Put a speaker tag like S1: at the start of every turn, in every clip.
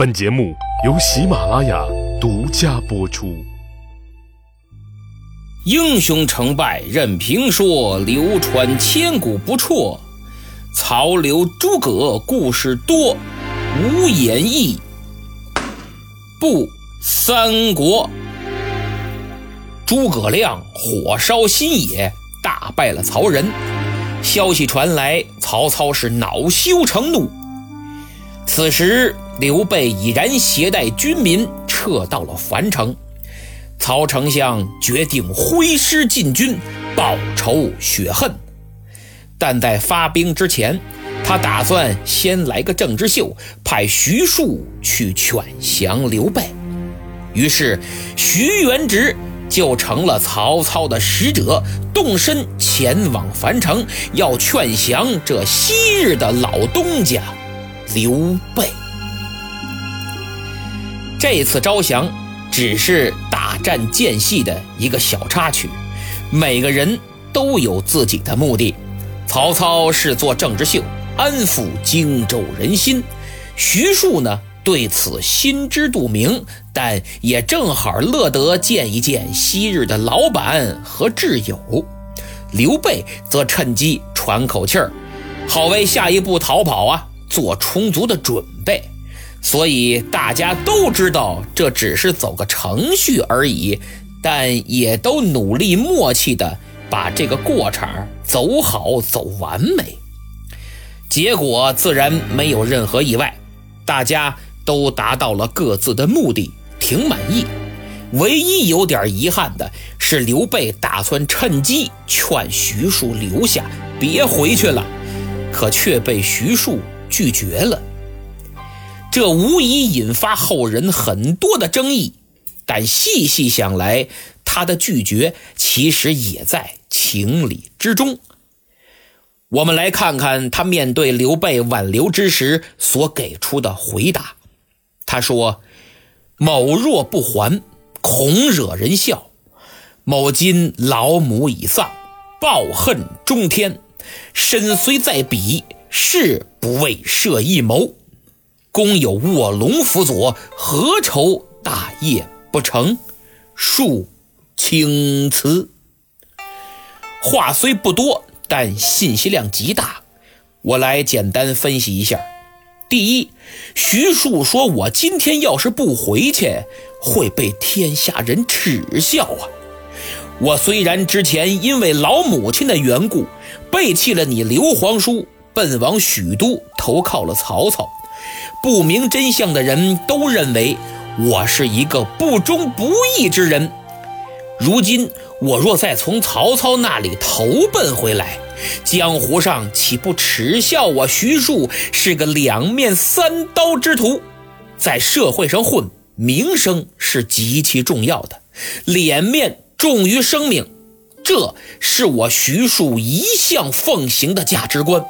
S1: 本节目由喜马拉雅独家播出。
S2: 英雄成败任评说，流传千古不辍。曹刘诸葛故事多，无演义不三国。诸葛亮火烧新野，大败了曹仁。消息传来，曹操是恼羞成怒。此时，刘备已然携带军民撤到了樊城。曹丞相决定挥师进军，报仇雪恨。但在发兵之前，他打算先来个政治秀，派徐庶去劝降刘备。于是，徐元直就成了曹操的使者，动身前往樊城，要劝降这昔日的老东家刘备。这次招降只是打战间隙的一个小插曲，每个人都有自己的目的。曹操是做政治秀，安抚荆州人心；徐庶呢，对此心知肚明，但也正好乐得见一见昔日的老板和挚友。刘备则趁机喘口气儿，好为下一步逃跑啊做充足的准备。所以大家都知道这只是走个程序而已，但也都努力默契的把这个过程走好走完美。结果自然没有任何意外，大家都达到了各自的目的，挺满意。唯一有点遗憾的是，刘备打算趁机劝徐庶留下，别回去了，可却被徐庶拒绝了。这无疑引发后人很多的争议，但细细想来，他的拒绝其实也在情理之中。我们来看看他面对刘备挽留之时所给出的回答。他说：“某若不还，恐惹人笑；某今老母已丧，抱恨中天，身虽在彼，誓不为设一谋。”公有卧龙辅佐，何愁大业不成？恕青辞。话虽不多，但信息量极大。我来简单分析一下。第一，徐庶说：“我今天要是不回去，会被天下人耻笑啊！我虽然之前因为老母亲的缘故，背弃了你刘皇叔，奔往许都投靠了曹操。”不明真相的人都认为我是一个不忠不义之人。如今我若再从曹操那里投奔回来，江湖上岂不耻笑我徐庶是个两面三刀之徒？在社会上混，名声是极其重要的，脸面重于生命，这是我徐庶一向奉行的价值观。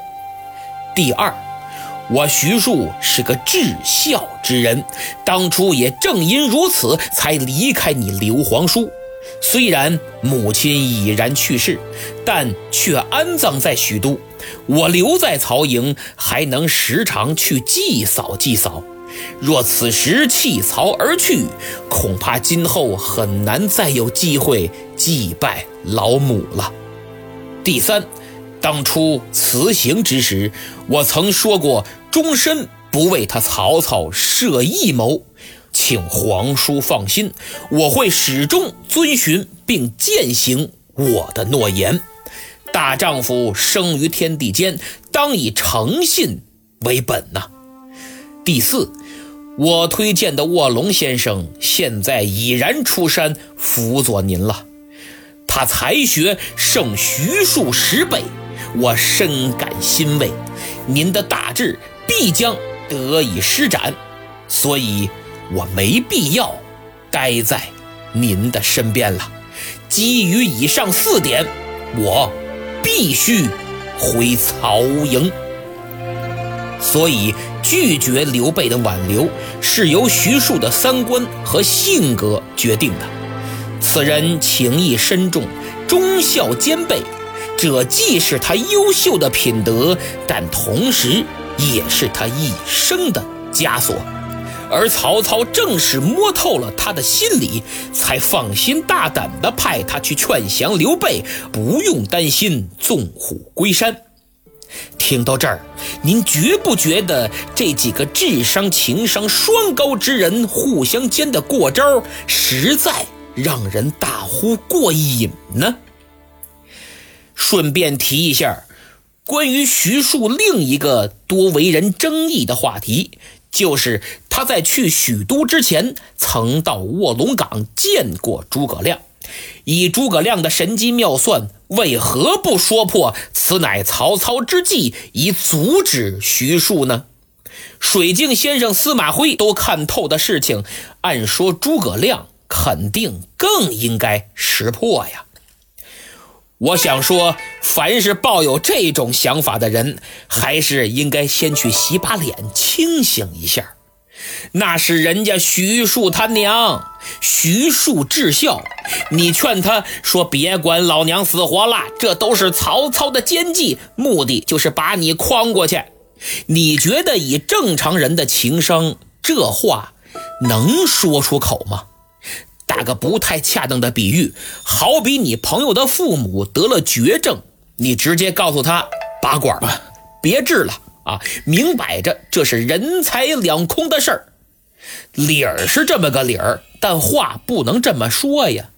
S2: 第二。我徐庶是个至孝之人，当初也正因如此，才离开你刘皇叔。虽然母亲已然去世，但却安葬在许都。我留在曹营，还能时常去祭扫祭扫。若此时弃曹而去，恐怕今后很难再有机会祭拜老母了。第三，当初辞行之时，我曾说过。终身不为他曹操设一谋，请皇叔放心，我会始终遵循并践行我的诺言。大丈夫生于天地间，当以诚信为本呐。第四，我推荐的卧龙先生现在已然出山辅佐您了，他才学胜徐庶十倍，我深感欣慰。您的大志。必将得以施展，所以我没必要待在您的身边了。基于以上四点，我必须回曹营。所以拒绝刘备的挽留，是由徐庶的三观和性格决定的。此人情义深重，忠孝兼备，这既是他优秀的品德，但同时。也是他一生的枷锁。而曹操正是摸透了他的心理，才放心大胆地派他去劝降刘备，不用担心纵虎归山。听到这儿，您觉不觉得这几个智商情商双高之人互相间的过招，实在让人大呼过瘾呢？顺便提一下，关于徐庶另一个多为人争议的话题，就是他在去许都之前，曾到卧龙岗见过诸葛亮。以诸葛亮的神机妙算，为何不说破此乃曹操之计，以阻止徐庶呢？水镜先生司马徽都看透的事情，按说诸葛亮肯定更应该识破呀。我想说，凡是抱有这种想法的人，还是应该先去洗把脸，清醒一下。那是人家徐庶他娘，徐庶至孝。你劝他说：“别管老娘死活了，这都是曹操的奸计，目的就是把你诓过去。”你觉得以正常人的情商，这话能说出口吗？打个不太恰当的比喻，好比你朋友的父母得了绝症，你直接告诉他拔管吧，别治了。啊，明摆着这是人财两空的事儿，理儿是这么个理儿，但话不能这么说呀，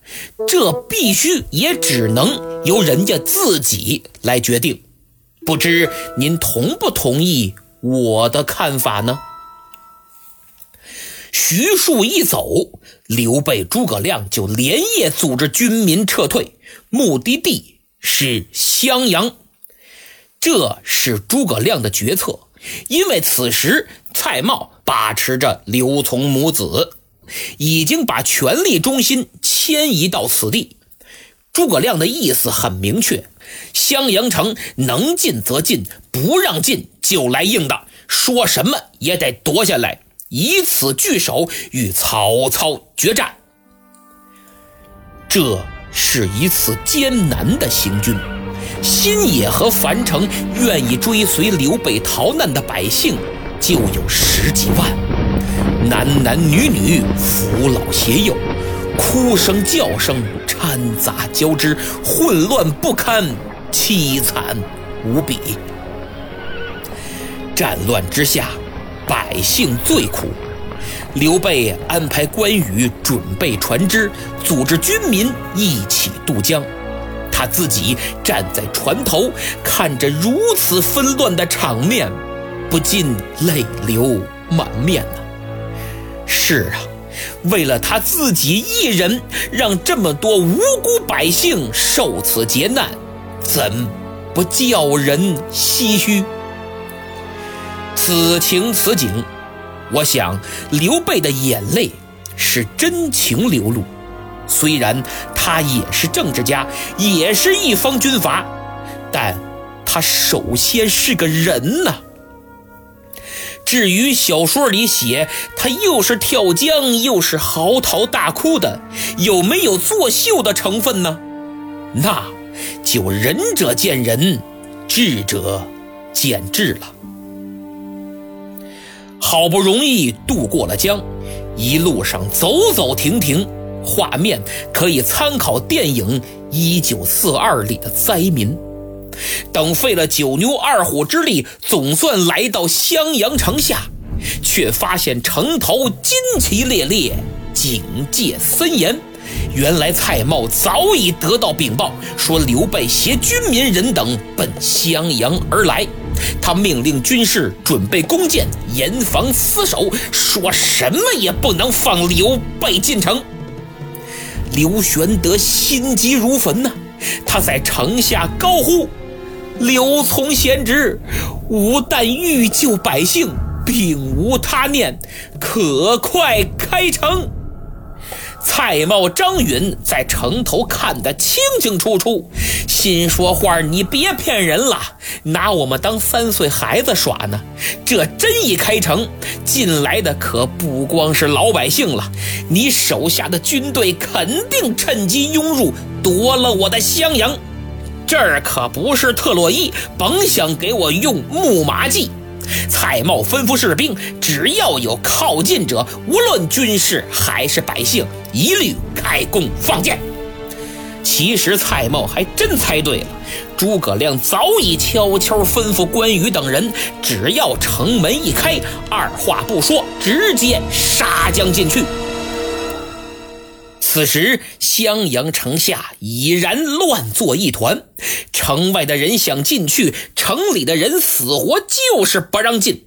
S2: 这必须也只能由人家自己来决定。不知您同不同意我的看法呢？徐庶一走，刘备、诸葛亮就连夜组织军民撤退，目的地是襄阳。这是诸葛亮的决策，因为此时蔡瑁把持着刘琮母子，已经把权力中心迁移到此地。诸葛亮的意思很明确：襄阳城能进则进，不让进就来硬的，说什么也得夺下来，以此据守，与曹操决战。这是一次艰难的行军。新野和樊城愿意追随刘备逃难的百姓就有十几万，男男女女、扶老携幼，哭声叫声掺杂交织，混乱不堪，凄惨无比。战乱之下，百姓最苦。刘备安排关羽准备船只，组织军民一起渡江。他自己站在船头，看着如此纷乱的场面，不禁泪流满面呐。是啊，为了他自己一人，让这么多无辜百姓受此劫难，怎不叫人唏嘘？此情此景，我想刘备的眼泪是真情流露。虽然他也是政治家，也是一方军阀，但他首先是个人呐。至于小说里写他又是跳江又是嚎啕大哭的，有没有作秀的成分呢？那就仁者见仁，智者见智了。好不容易渡过了江，一路上走走停停。画面可以参考电影《一九四二》里的灾民。等费了九牛二虎之力，总算来到襄阳城下，却发现城头旌旗猎猎，警戒森严。原来蔡瑁早已得到禀报，说刘备携军民人等奔襄阳而来，他命令军士准备弓箭，严防死守，说什么也不能放刘备进城。刘玄德心急如焚呐，他在城下高呼：“刘琮贤侄，吾但欲救百姓，并无他念，可快开城。”蔡瑁、张允在城头看得清清楚楚，心说话：“你别骗人了，拿我们当三岁孩子耍呢。这真一开城，进来的可不光是老百姓了，你手下的军队肯定趁机涌入，夺了我的襄阳。这儿可不是特洛伊，甭想给我用木马计。蔡瑁吩咐士兵，只要有靠近者，无论军士还是百姓，一律开弓放箭。其实蔡瑁还真猜对了，诸葛亮早已悄悄吩咐关羽等人，只要城门一开，二话不说，直接杀将进去。此时，襄阳城下已然乱作一团，城外的人想进去，城里的人死活就是不让进。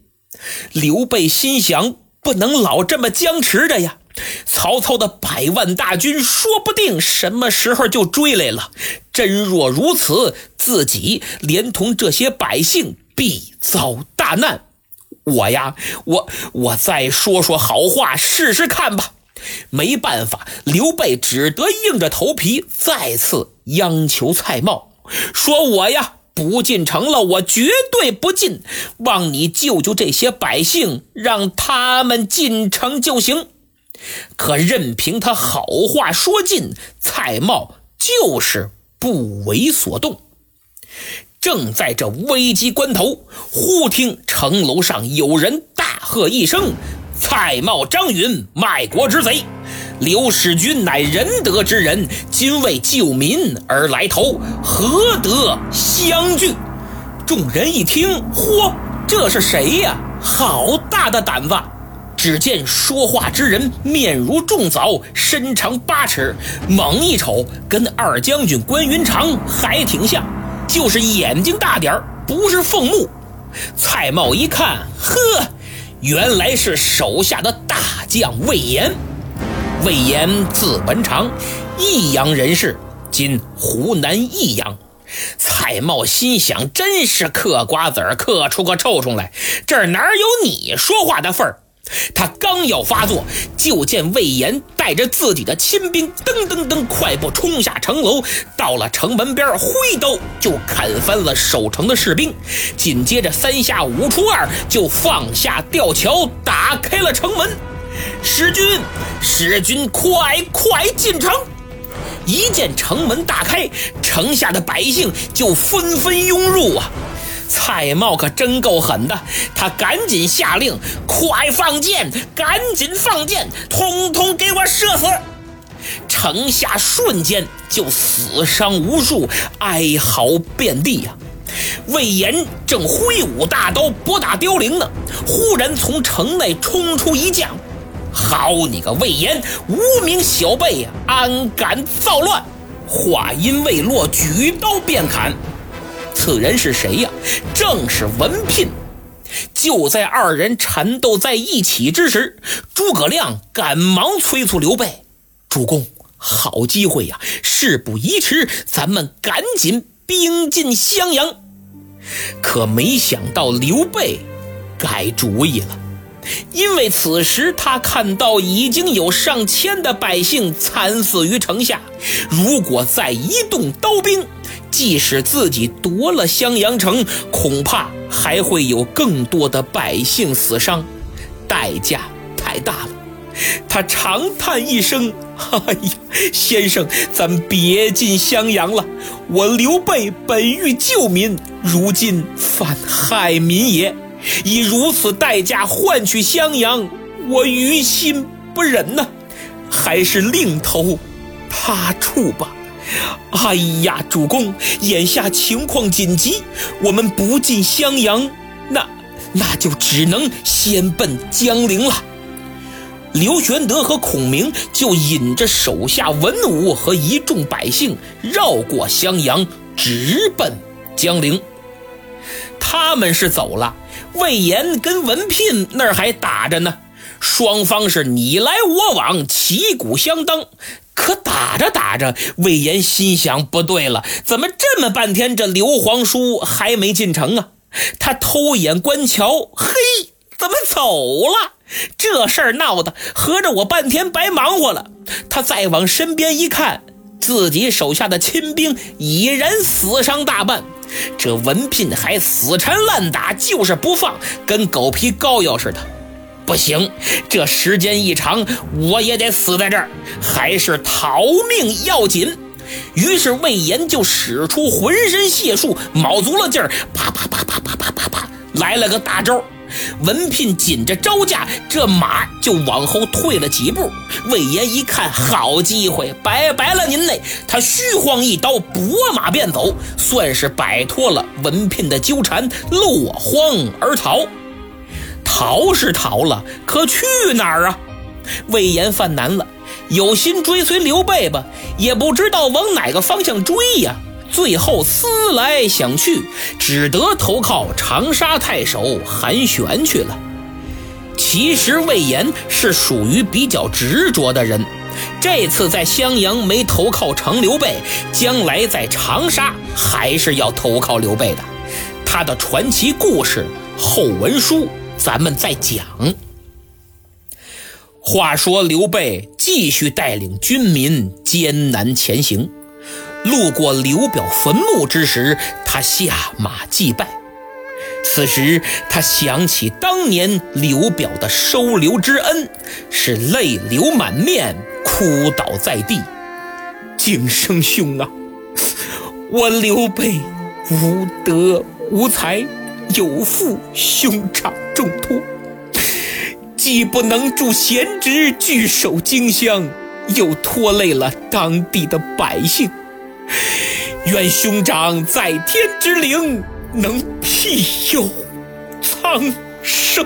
S2: 刘备心想，不能老这么僵持着呀。曹操的百万大军说不定什么时候就追来了。真若如此，自己连同这些百姓必遭大难。我呀，我我再说说好话试试看吧。没办法，刘备只得硬着头皮再次央求蔡瑁，说我呀不进城了，我绝对不进，望你救救这些百姓，让他们进城就行。可任凭他好话说尽，蔡瑁就是不为所动。正在这危急关头，忽听城楼上有人大喝一声：“蔡瑁、张允，卖国之贼！刘使君乃仁德之人，今为救民而来投，何得相拒？”众人一听，嚯，这是谁呀？好大的胆子！只见说话之人面如重枣，身长八尺，猛一瞅跟二将军关云长还挺像，就是眼睛大点不是凤目。蔡瑁一看，呵，原来是手下的大将魏延。魏延字文长，益阳人士，今湖南益阳。蔡瑁心想，真是嗑瓜子儿嗑出个臭虫来，这儿哪有你说话的份儿？他刚要发作，就见魏延带着自己的亲兵噔噔噔快步冲下城楼，到了城门边，挥刀就砍翻了守城的士兵。紧接着三下五除二就放下吊桥，打开了城门。使君，使君，快快进城！一见城门大开，城下的百姓就纷纷涌入啊。蔡瑁可真够狠的，他赶紧下令：“快放箭，赶紧放箭，通通给我射死！”城下瞬间就死伤无数，哀嚎遍地呀。魏延正挥舞大刀拨打凋零呢，忽然从城内冲出一将：“好你个魏延，无名小辈呀，安敢造乱！”话音未落，举刀便砍。此人是谁呀？正是文聘。就在二人缠斗在一起之时，诸葛亮赶忙催促刘备：“主公，好机会呀！事不宜迟，咱们赶紧兵进襄阳。”可没想到刘备改主意了，因为此时他看到已经有上千的百姓惨死于城下，如果再移动刀兵，即使自己夺了襄阳城，恐怕还会有更多的百姓死伤，代价太大了。他长叹一声：“哎呀，先生，咱别进襄阳了。我刘备本欲救民，如今反害民也。以如此代价换取襄阳，我于心不忍呐，还是另投他处吧。”哎呀，主公，眼下情况紧急，我们不进襄阳，那那就只能先奔江陵了。刘玄德和孔明就引着手下文武和一众百姓绕过襄阳，直奔江陵。他们是走了，魏延跟文聘那儿还打着呢，双方是你来我往，旗鼓相当。可打着打着，魏延心想：不对了，怎么这么半天，这刘皇叔还没进城啊？他偷眼观瞧，嘿，怎么走了？这事儿闹的，合着我半天白忙活了。他再往身边一看，自己手下的亲兵已然死伤大半，这文聘还死缠烂打，就是不放，跟狗皮膏药似的。不行，这时间一长，我也得死在这儿，还是逃命要紧。于是魏延就使出浑身解数，卯足了劲儿，啪啪啪啪啪啪啪啪，来了个大招。文聘紧着招架，这马就往后退了几步。魏延一看，好机会，拜拜了您嘞！他虚晃一刀，拨马便走，算是摆脱了文聘的纠缠，落荒而逃。逃是逃了，可去哪儿啊？魏延犯难了，有心追随刘备吧，也不知道往哪个方向追呀。最后思来想去，只得投靠长沙太守韩玄去了。其实魏延是属于比较执着的人，这次在襄阳没投靠成刘备，将来在长沙还是要投靠刘备的。他的传奇故事后文书咱们再讲。话说刘备继续带领军民艰难前行。路过刘表坟墓之时，他下马祭拜。此时他想起当年刘表的收留之恩，是泪流满面，哭倒在地。景生兄啊，我刘备无德无才，有负兄长重托，既不能助贤侄据守荆襄，又拖累了当地的百姓。愿兄长在天之灵能庇佑苍生。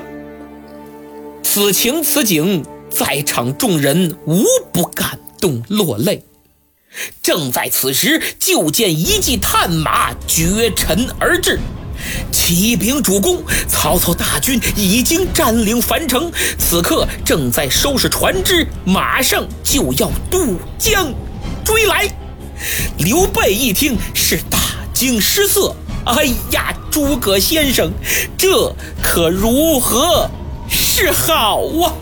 S2: 此情此景，在场众人无不感动落泪。正在此时，就见一骑探马绝尘而至，启禀主公，曹操大军已经占领樊城，此刻正在收拾船只，马上就要渡江追来。刘备一听是大惊失色，哎呀，诸葛先生，这可如何是好啊？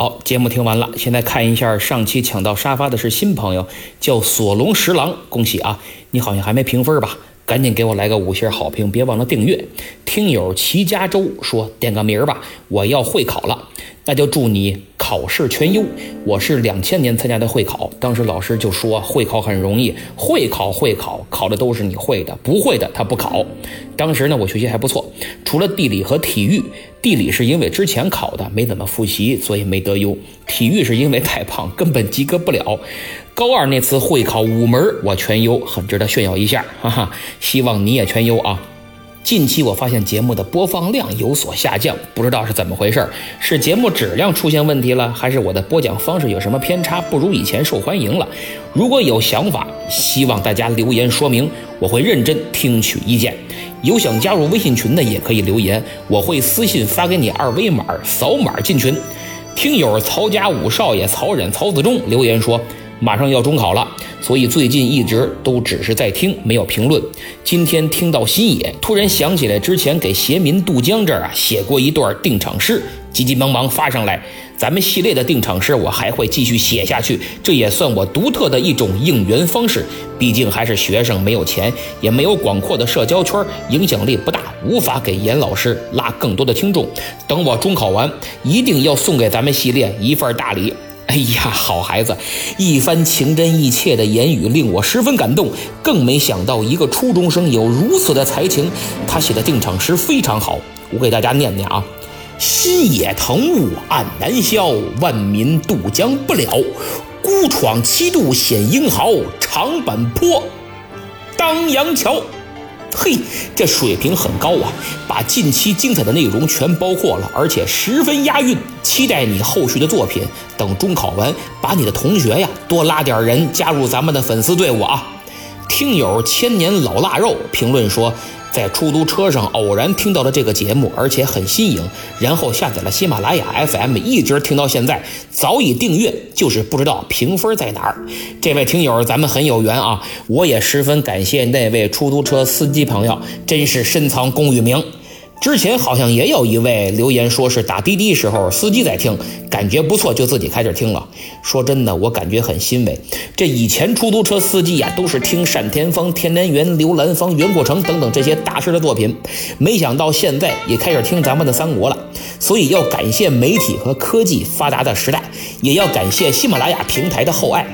S2: 好，节目听完了，现在看一下上期抢到沙发的是新朋友，叫索隆十郎，恭喜啊！你好像还没评分吧？赶紧给我来个五星好评，别忘了订阅。听友齐家洲说点个名儿吧，我要会考了。那就祝你考试全优。我是两千年参加的会考，当时老师就说会考很容易，会考会考考的都是你会的，不会的他不考。当时呢，我学习还不错，除了地理和体育，地理是因为之前考的没怎么复习，所以没得优；体育是因为太胖，根本及格不了。高二那次会考五门我全优，很值得炫耀一下，哈哈。希望你也全优啊。近期我发现节目的播放量有所下降，不知道是怎么回事儿是节目质量出现问题了，还是我的播讲方式有什么偏差，不如以前受欢迎了？如果有想法，希望大家留言说明，我会认真听取意见。有想加入微信群的也可以留言，我会私信发给你二维码，扫码进群。听友曹家五少爷、曹忍、曹子忠留言说。马上要中考了，所以最近一直都只是在听，没有评论。今天听到新野，突然想起来之前给协民渡江这儿啊写过一段定场诗，急急忙忙发上来。咱们系列的定场诗我还会继续写下去，这也算我独特的一种应援方式。毕竟还是学生，没有钱，也没有广阔的社交圈，影响力不大，无法给严老师拉更多的听众。等我中考完，一定要送给咱们系列一份大礼。哎呀，好孩子，一番情真意切的言语令我十分感动，更没想到一个初中生有如此的才情。他写的定场诗非常好，我给大家念念啊：心野藤雾暗难消，万民渡江不了。孤闯七渡显英豪，长坂坡当阳桥。嘿，这水平很高啊，把近期精彩的内容全包括了，而且十分押韵。期待你后续的作品。等中考完，把你的同学呀多拉点人加入咱们的粉丝队伍啊！听友千年老腊肉评论说。在出租车上偶然听到了这个节目，而且很新颖，然后下载了喜马拉雅 FM，一直听到现在，早已订阅，就是不知道评分在哪儿。这位听友，咱们很有缘啊！我也十分感谢那位出租车司机朋友，真是深藏功与名。之前好像也有一位留言说是打滴滴时候司机在听，感觉不错就自己开始听了。说真的，我感觉很欣慰。这以前出租车司机呀都是听单田芳、田连元、刘兰芳、袁阔成等等这些大师的作品，没想到现在也开始听咱们的三国了。所以要感谢媒体和科技发达的时代，也要感谢喜马拉雅平台的厚爱。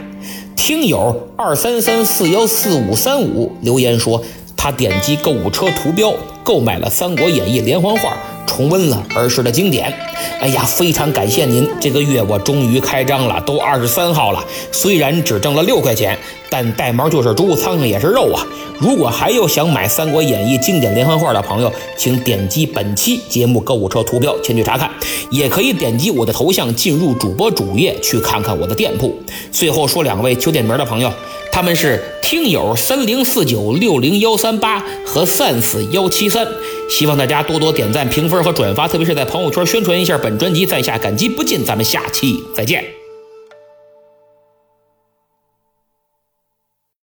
S2: 听友二三三四幺四五三五留言说，他点击购物车图标购买了《三国演义》连环画。重温了儿时的经典，哎呀，非常感谢您！这个月我终于开张了，都二十三号了，虽然只挣了六块钱，但带毛就是猪，苍蝇也是肉啊！如果还有想买《三国演义》经典连环画的朋友，请点击本期节目购物车图标前去查看，也可以点击我的头像进入主播主页去看看我的店铺。最后说两位求点名的朋友，他们是听友三零四九六零幺三八和 sans 幺七三。希望大家多多点赞、评分和转发，特别是在朋友圈宣传一下本专辑，在下感激不尽。咱们下期再见。